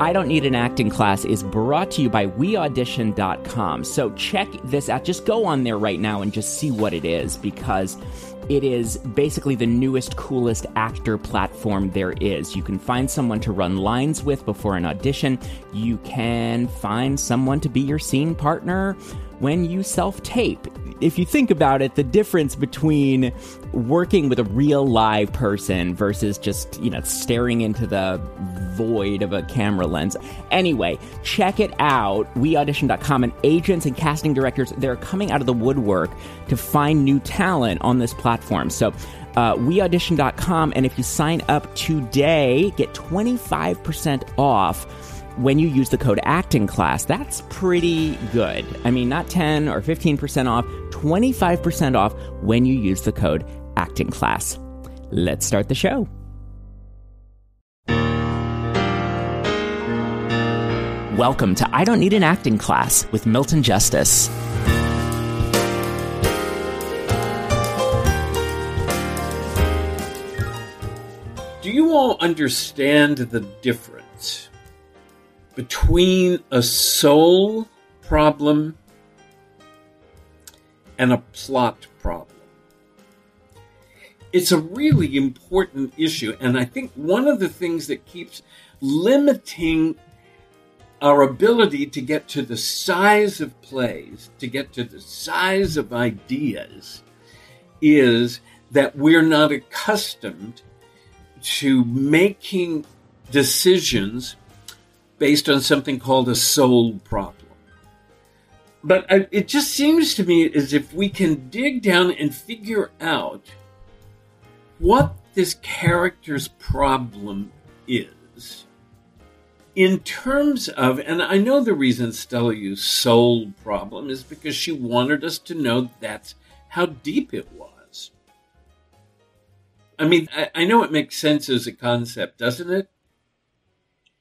I Don't Need an Acting Class is brought to you by WeAudition.com. So check this out. Just go on there right now and just see what it is because it is basically the newest, coolest actor platform there is. You can find someone to run lines with before an audition. You can find someone to be your scene partner when you self tape. If you think about it, the difference between working with a real live person versus just, you know, staring into the void of a camera lens. Anyway, check it out. WeAudition.com and agents and casting directors, they're coming out of the woodwork to find new talent on this platform. So, uh, weaudition.com, and if you sign up today, get 25% off when you use the code acting class that's pretty good. I mean not 10 or 15% off 25% off when you use the code acting class. Let's start the show. Welcome to i don't need an acting class with milton justice. Do you all understand the difference between a soul problem and a plot problem. It's a really important issue, and I think one of the things that keeps limiting our ability to get to the size of plays, to get to the size of ideas, is that we're not accustomed to making decisions based on something called a soul problem. But I, it just seems to me as if we can dig down and figure out what this character's problem is. In terms of, and I know the reason Stella used soul problem is because she wanted us to know that's how deep it was. I mean, I, I know it makes sense as a concept, doesn't it?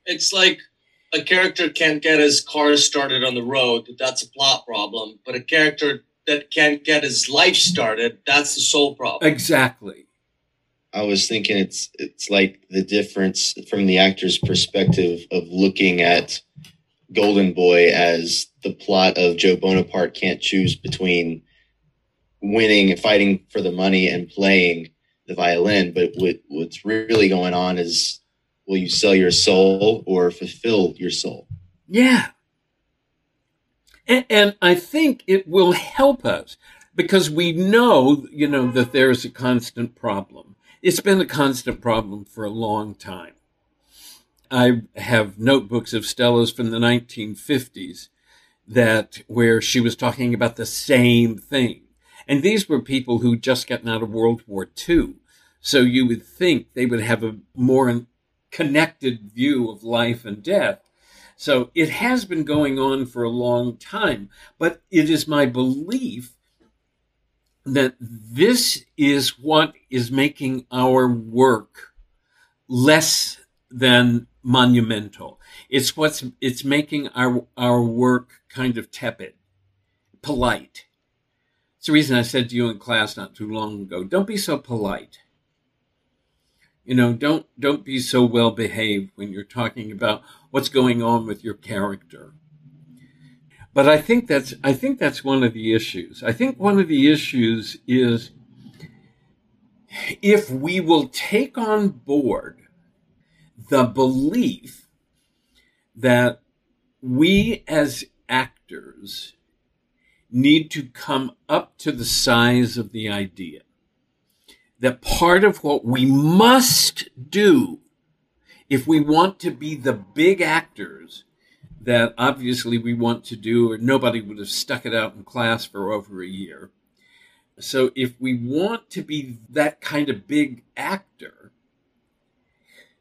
It's like a character can't get his car started on the road, that's a plot problem. But a character that can't get his life started, that's the soul problem. Exactly. I was thinking it's it's like the difference from the actor's perspective of looking at Golden Boy as the plot of Joe Bonaparte can't choose between winning and fighting for the money and playing the violin, but what, what's really going on is will you sell your soul or fulfill your soul? Yeah. And, and, I think it will help us because we know, you know, that there's a constant problem. It's been a constant problem for a long time. I have notebooks of Stella's from the 1950s that where she was talking about the same thing. And these were people who just gotten out of World War II. So you would think they would have a more connected view of life and death. So it has been going on for a long time, but it is my belief that this is what is making our work less than monumental. It's what's it's making our our work kind of tepid, polite. It's the reason I said to you in class not too long ago, don't be so polite. You know, don't don't be so well behaved when you're talking about what's going on with your character. But I think that's I think that's one of the issues. I think one of the issues is if we will take on board the belief that we as actors need to come up to the size of the idea that part of what we must do if we want to be the big actors that obviously we want to do, or nobody would have stuck it out in class for over a year. So, if we want to be that kind of big actor,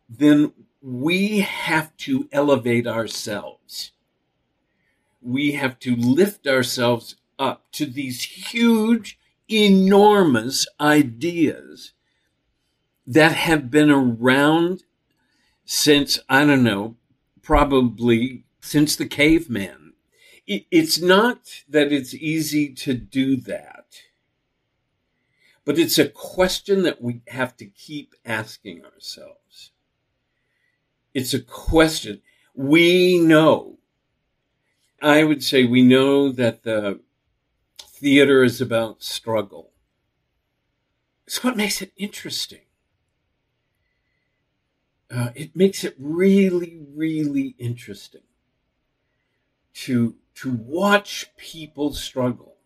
then we have to elevate ourselves. We have to lift ourselves up to these huge enormous ideas that have been around since, I don't know, probably since the caveman. It's not that it's easy to do that, but it's a question that we have to keep asking ourselves. It's a question. we know, I would say we know that the theater is about struggle. It's what makes it interesting. Uh, it makes it really, really interesting to to watch people struggle.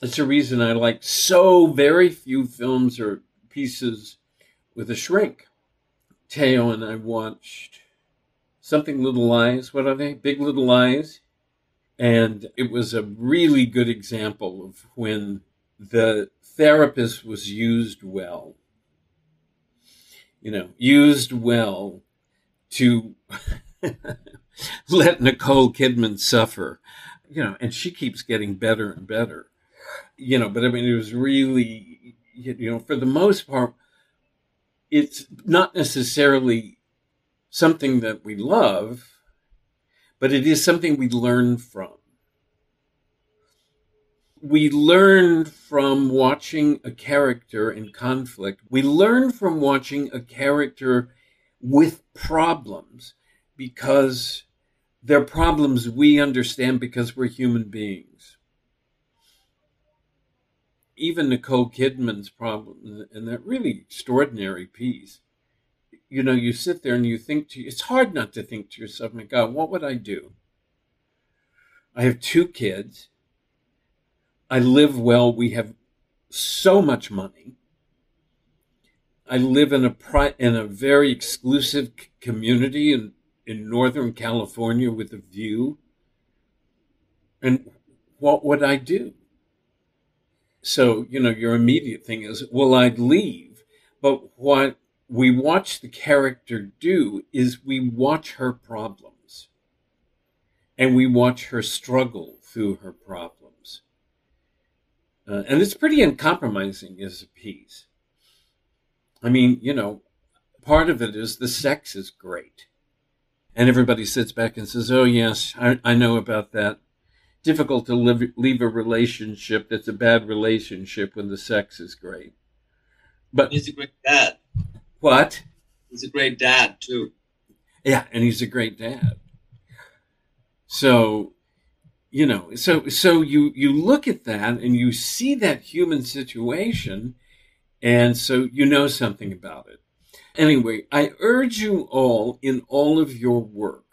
It's the reason I like so very few films or pieces with a shrink. Teo and I watched something Little Lies. What are they? Big Little Lies. And it was a really good example of when the therapist was used well. You know, used well to let Nicole Kidman suffer. You know, and she keeps getting better and better. You know, but I mean, it was really, you know, for the most part, it's not necessarily something that we love, but it is something we learn from. We learn from watching a character in conflict. We learn from watching a character with problems because they're problems we understand because we're human beings. Even Nicole Kidman's problem in that really extraordinary piece, you know, you sit there and you think to it's hard not to think to yourself, my God, what would I do? I have two kids. I live well. We have so much money. I live in a pri- in a very exclusive community in in Northern California with a view. And what would I do? So, you know, your immediate thing is, well, I'd leave. But what we watch the character do is we watch her problems and we watch her struggle through her problems. Uh, and it's pretty uncompromising as a piece. I mean, you know, part of it is the sex is great and everybody sits back and says, "Oh yes, I, I know about that." Difficult to live, leave a relationship that's a bad relationship when the sex is great. But he's a great dad. What? He's a great dad too. Yeah, and he's a great dad. So, you know, so so you you look at that and you see that human situation, and so you know something about it. Anyway, I urge you all in all of your work,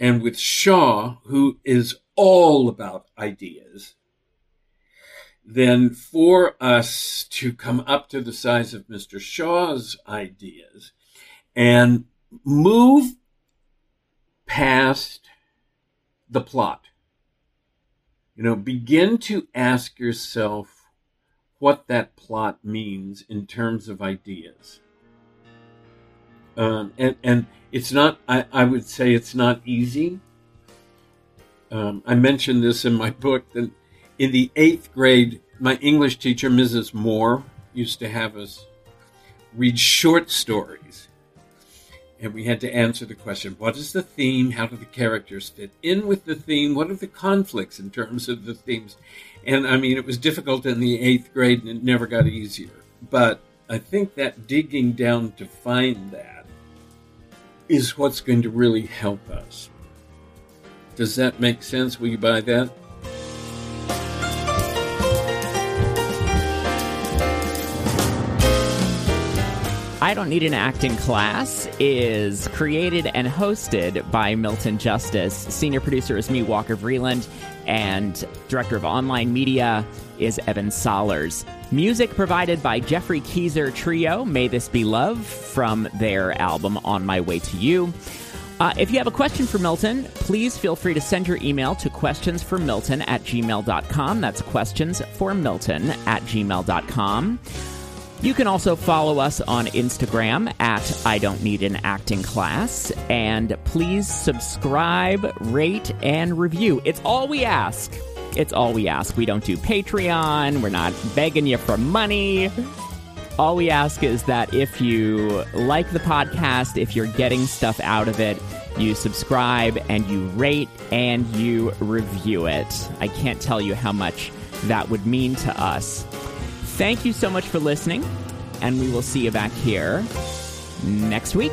and with Shaw, who is all about ideas, then for us to come up to the size of Mr. Shaw's ideas and move past the plot. You know, begin to ask yourself what that plot means in terms of ideas. Um, and, and it's not, I, I would say it's not easy. Um, I mentioned this in my book that in the eighth grade, my English teacher, Mrs. Moore, used to have us read short stories. And we had to answer the question what is the theme? How do the characters fit in with the theme? What are the conflicts in terms of the themes? And I mean, it was difficult in the eighth grade and it never got easier. But I think that digging down to find that is what's going to really help us. Does that make sense? Will you buy that? I Don't Need an Acting Class is created and hosted by Milton Justice. Senior producer is me, Walker Vreeland, and director of online media is Evan Solers. Music provided by Geoffrey Keezer Trio, May This Be Love, from their album On My Way to You. Uh, if you have a question for Milton, please feel free to send your email to questionsformilton at gmail.com. That's questions for Milton at gmail.com. You can also follow us on Instagram at I Don't Need an Acting Class. And please subscribe, rate, and review. It's all we ask. It's all we ask. We don't do Patreon. We're not begging you for money. All we ask is that if you like the podcast, if you're getting stuff out of it, you subscribe and you rate and you review it. I can't tell you how much that would mean to us. Thank you so much for listening, and we will see you back here next week.